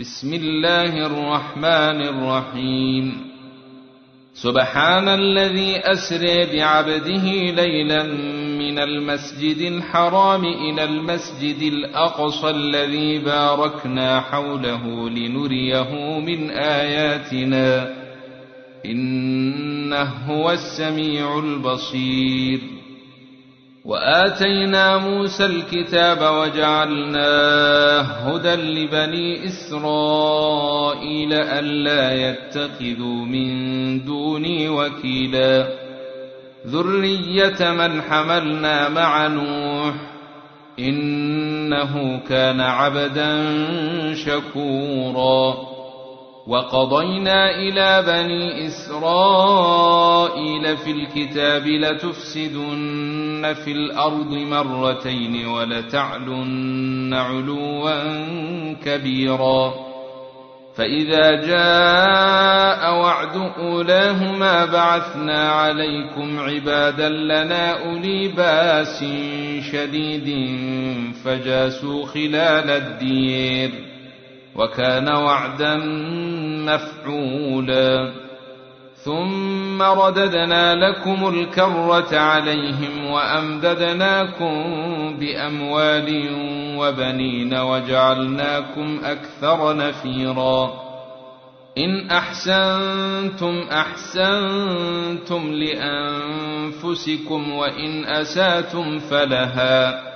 بسم الله الرحمن الرحيم. سبحان الذي أسري بعبده ليلا من المسجد الحرام إلى المسجد الأقصى الذي باركنا حوله لنريه من آياتنا. إنه هو السميع البصير. وآتينا موسى الكتاب وجعلناه هدى لبني إسرائيل ألا يتخذوا من دوني وكيلا. ذرية من حملنا مع نوح إنه كان عبدا شكورا. وقضينا إلى بني إسرائيل في الكتاب لتفسدن في الأرض مرتين ولتعلن علوا كبيرا. فإذا جاء وعد أولاهما بعثنا عليكم عبادا لنا أولي بأس شديد فجاسوا خلال الدير. وكان وعدا مفعولا. ثم رددنا لكم الكرة عليهم وأمددناكم بأموال وبنين وجعلناكم أكثر نفيرا. إن أحسنتم أحسنتم لأنفسكم وإن أساتم فلها.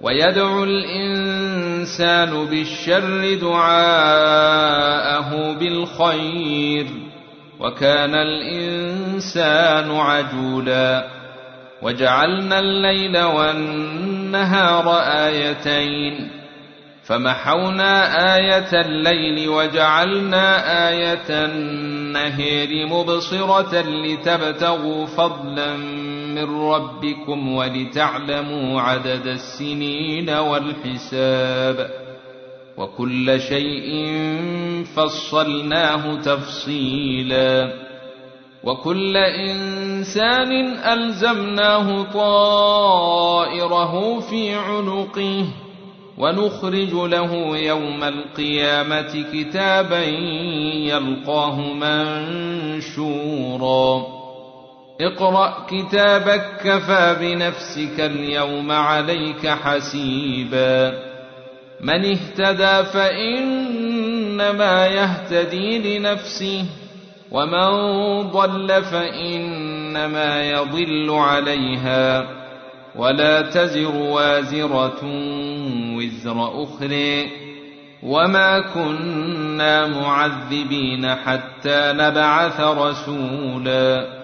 ويدعو الإنسان بالشر دعاءه بالخير وكان الإنسان عجولا. وجعلنا الليل والنهار آيتين فمحونا آية الليل وجعلنا آية النهر مبصرة لتبتغوا فضلا من ربكم ولتعلموا عدد السنين والحساب وكل شيء فصلناه تفصيلا وكل إنسان ألزمناه طائره في عنقه ونخرج له يوم القيامة كتابا يلقاه منشورا اقرأ كتابك كفى بنفسك اليوم عليك حسيبا. من اهتدى فإنما يهتدي لنفسه ومن ضل فإنما يضل عليها. ولا تزر وازرة وزر أخرى. وما كنا معذبين حتى نبعث رسولا.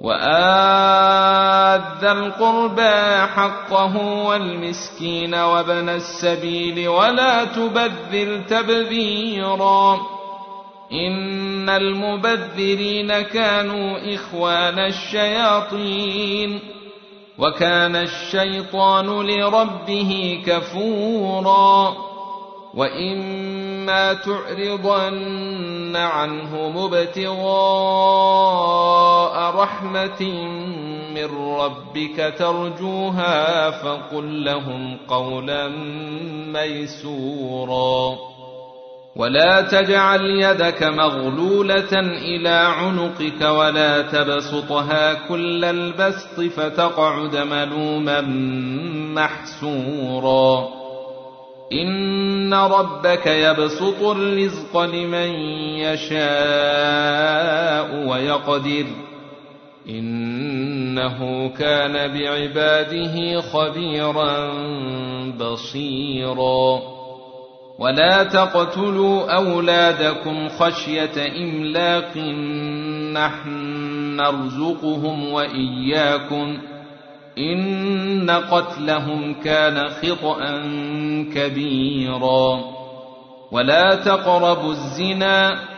وآت ذا القربى حقه والمسكين وابن السبيل ولا تبذر تبذيرا إن المبذرين كانوا إخوان الشياطين وكان الشيطان لربه كفورا وإما تعرضن عنهم ابتغاء رحمة من ربك ترجوها فقل لهم قولا ميسورا ولا تجعل يدك مغلولة إلى عنقك ولا تبسطها كل البسط فتقعد ملوما محسورا إن ربك يبسط الرزق لمن يشاء ويقدر إنه كان بعباده خبيرا بصيرا. ولا تقتلوا أولادكم خشية إملاق. نحن نرزقهم وإياكم ۖ. إن قتلهم كان خطأ كبيرا. ولا تقربوا الزنا.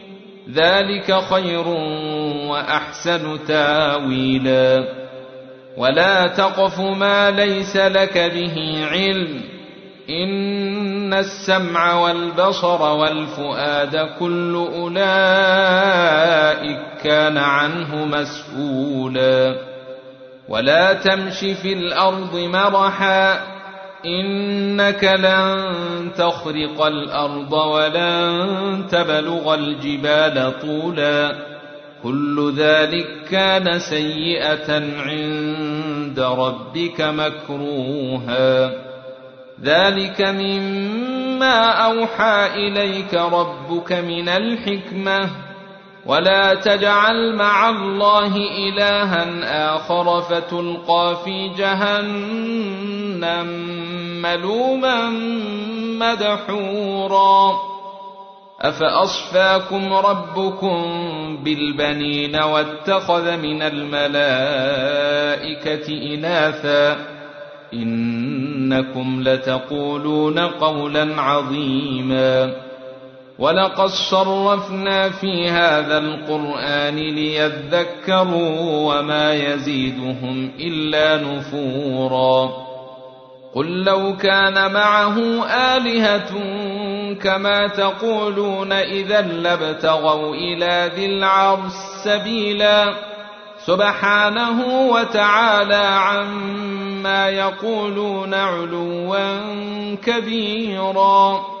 ذلك خير وأحسن تاويلا. ولا تقف ما ليس لك به علم. إن السمع والبصر والفؤاد كل أولئك كان عنه مسؤولا. ولا تمش في الأرض مرحا. إنك لن تخرق الأرض ولن تبلغ الجبال طولا. كل ذلك كان سيئة عند ربك مكروها. ذلك مما أوحى إليك ربك من الحكمة. ولا تجعل مع الله إلها آخر فتلقى في جهنم ملوما مدحورا. أفأصفاكم ربكم بالبنين واتخذ من الملائكة إناثا؟ إنكم لتقولون قولا عظيما. ولقد صرفنا في هذا القرآن ليذكروا وما يزيدهم إلا نفورا. قل لو كان معه آلهة كما تقولون إذا لابتغوا إلى ذي العرش سبيلا. سبحانه وتعالى عما يقولون علوا كبيرا.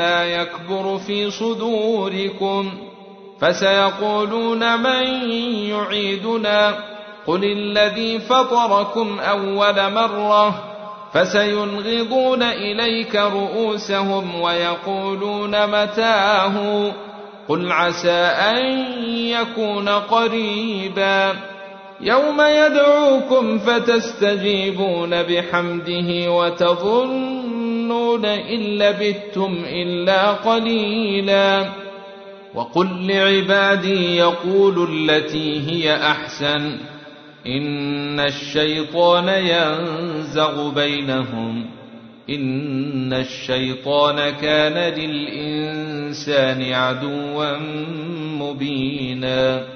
يكبر في صدوركم فسيقولون من يعيدنا قل الذي فطركم أول مرة فسينغضون إليك رؤوسهم ويقولون متاه قل عسى أن يكون قريبا يوم يدعوكم فتستجيبون بحمده وتظنون ان لبثتم الا قليلا وقل لعبادي يقولوا التي هي احسن إن الشيطان ينزغ بينهم إن الشيطان كان للإنسان عدوا مبينا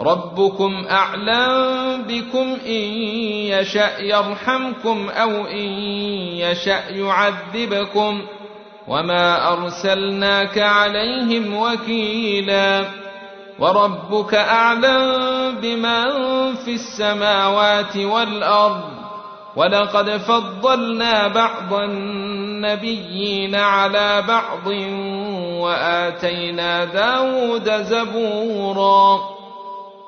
ربكم أعلم بكم إن يشأ يرحمكم أو إن يشأ يعذبكم وما أرسلناك عليهم وكيلاً وربك اعلم بمن في السماوات والارض ولقد فضلنا بعض النبيين على بعض واتينا داود زبورا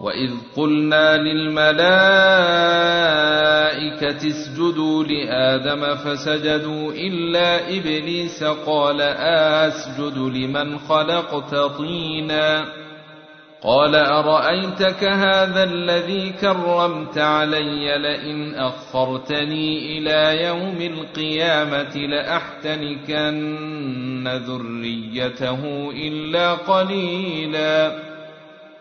واذ قلنا للملائكه اسجدوا لادم فسجدوا الا ابليس قال اسجد لمن خلقت طينا قال ارايتك هذا الذي كرمت علي لئن اخرتني إلى يوم القيامه لاحتنكن ذريته الا قليلا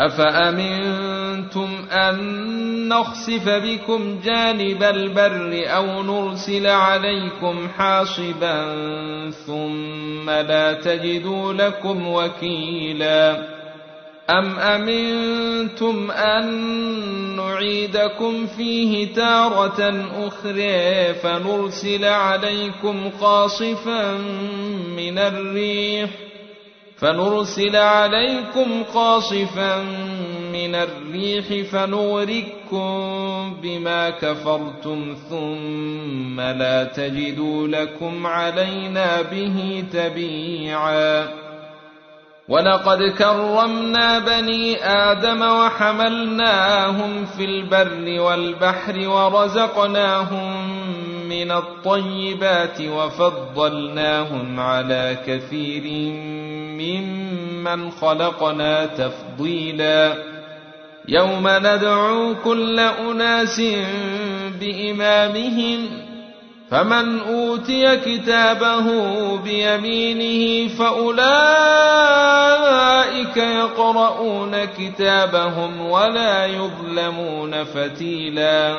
أفأمنتم أن نخسف بكم جانب البر أو نرسل عليكم حاصبا ثم لا تجدوا لكم وكيلا أم أمنتم أن نعيدكم فيه تارة أخرى فنرسل عليكم قاصفا من الريح ۖ فنرسل عليكم قاصفا من الريح فنغرقكم بما كفرتم ثم لا تجدوا لكم علينا به تبيعا. ولقد كرمنا بني آدم وحملناهم في البر والبحر ورزقناهم من الطيبات وفضلناهم على كثير ممن خلقنا تفضيلا. يوم ندعو كل أناس بإمامهم فمن أوتي كتابه بيمينه فأولئك يقرؤون كتابهم ولا يظلمون فتيلا.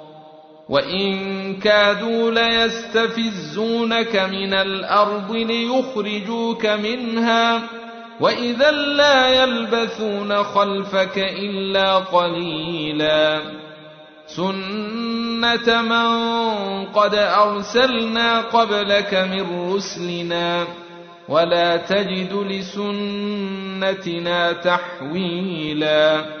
وان كادوا ليستفزونك من الأرض ليخرجوك منها واذا لا يلبثون خلفك الا قليلا سنه من قد ارسلنا قبلك من رسلنا ولا تجد لسنتنا تحويلا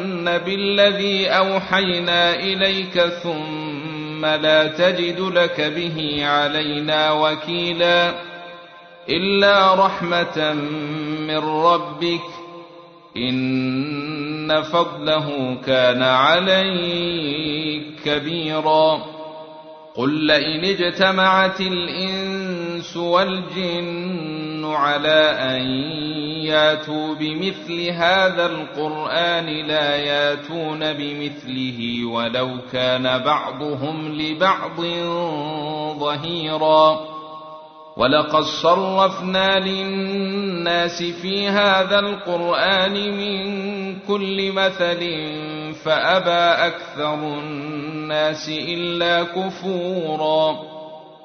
بالذي أوحينا إليك ثم لا تجد لك به علينا وكيلا إلا رحمة من ربك إن فضله كان عليك كبيرا قل لئن اجتمعت الانس والجن على أن ياتوا بمثل هذا القرآن لا ياتون بمثله ولو كان بعضهم لبعض ظهيرا. ولقد صرفنا للناس في هذا القران من كل مثل فابى أكثر الناس الا كفورا.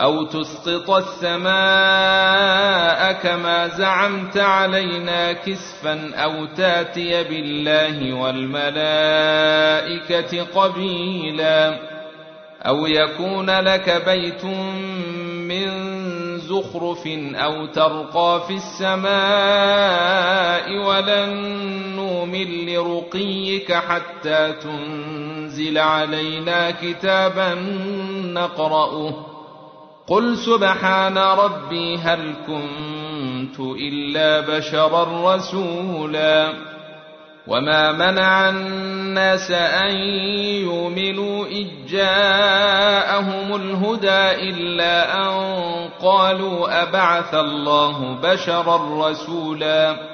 أو تسقط السماء كما زعمت علينا كسفا أو تأتي بالله والملائكة قبيلا أو يكون لك بيت من زخرف أو ترقى في السماء ولن نؤمن لرقيك حتى تنزل علينا كتابا نقرأه قل سبحان ربي هل كنت الا بشرا رسولا وما منع الناس ان يؤمنوا اذ جاءهم الهدى الا ان قالوا ابعث الله بشرا رسولا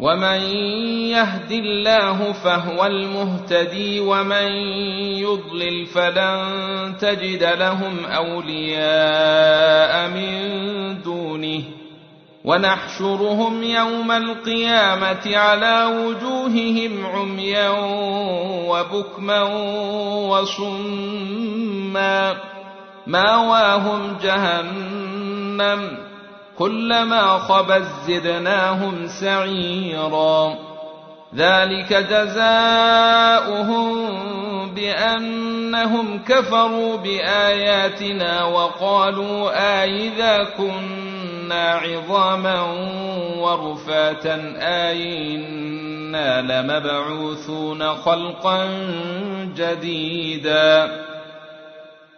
ومن يهد الله فهو المهتدي ومن يضلل فلن تجد لهم أولياء من دونه. ونحشرهم يوم القيامة على وجوههم عميا وبكما وصما. ماواهم جهنم. كلما خبت زدناهم سعيرا. ذلك جزاؤهم بأنهم كفروا بآياتنا وقالوا آئذا كنا كنا عظاما ورفاتا آئنا لمبعوثون خلقا جديدا.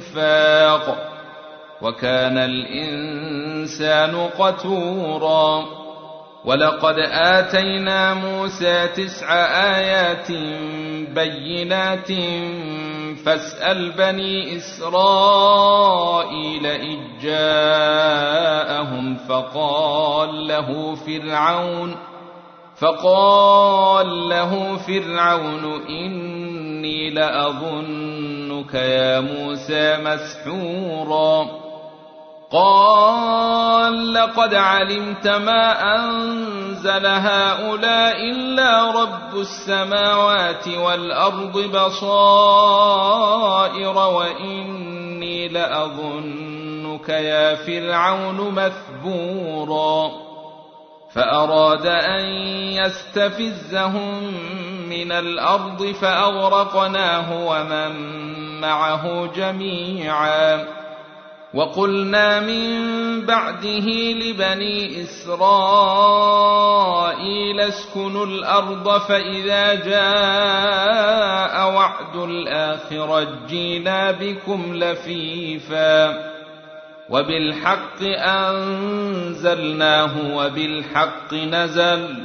الإنفاق وكان الإنسان قتورا ولقد آتينا موسى تسع آيات بينات فاسأل بني إسرائيل إذ جاءهم فقال له فرعون فقال له فرعون إني لأظنك يا موسى مسحورا. قال لقد علمت ما أنزل هؤلاء إلا رب السماوات والأرض بصائر وإني لأظنك يا فرعون مثبورا. فأراد أن يستفزهم من الأرض فأغرقناه ومن معه جميعا. وقلنا من بعده لبني إسرائيل اسكنوا الأرض فإذا جاء وعد الآخرة جينا بكم لفيفا. وبالحق أنزلناه وبالحق نزل.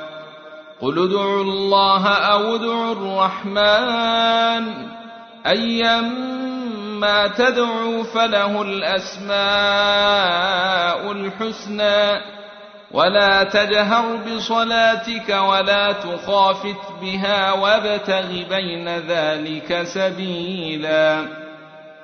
قل ادعوا الله أو ادعوا الرحمن أيما تدعوا فله الأسماء الحسنى ولا تجهر بصلاتك ولا تخافت بها وابتغ بين ذلك سبيلا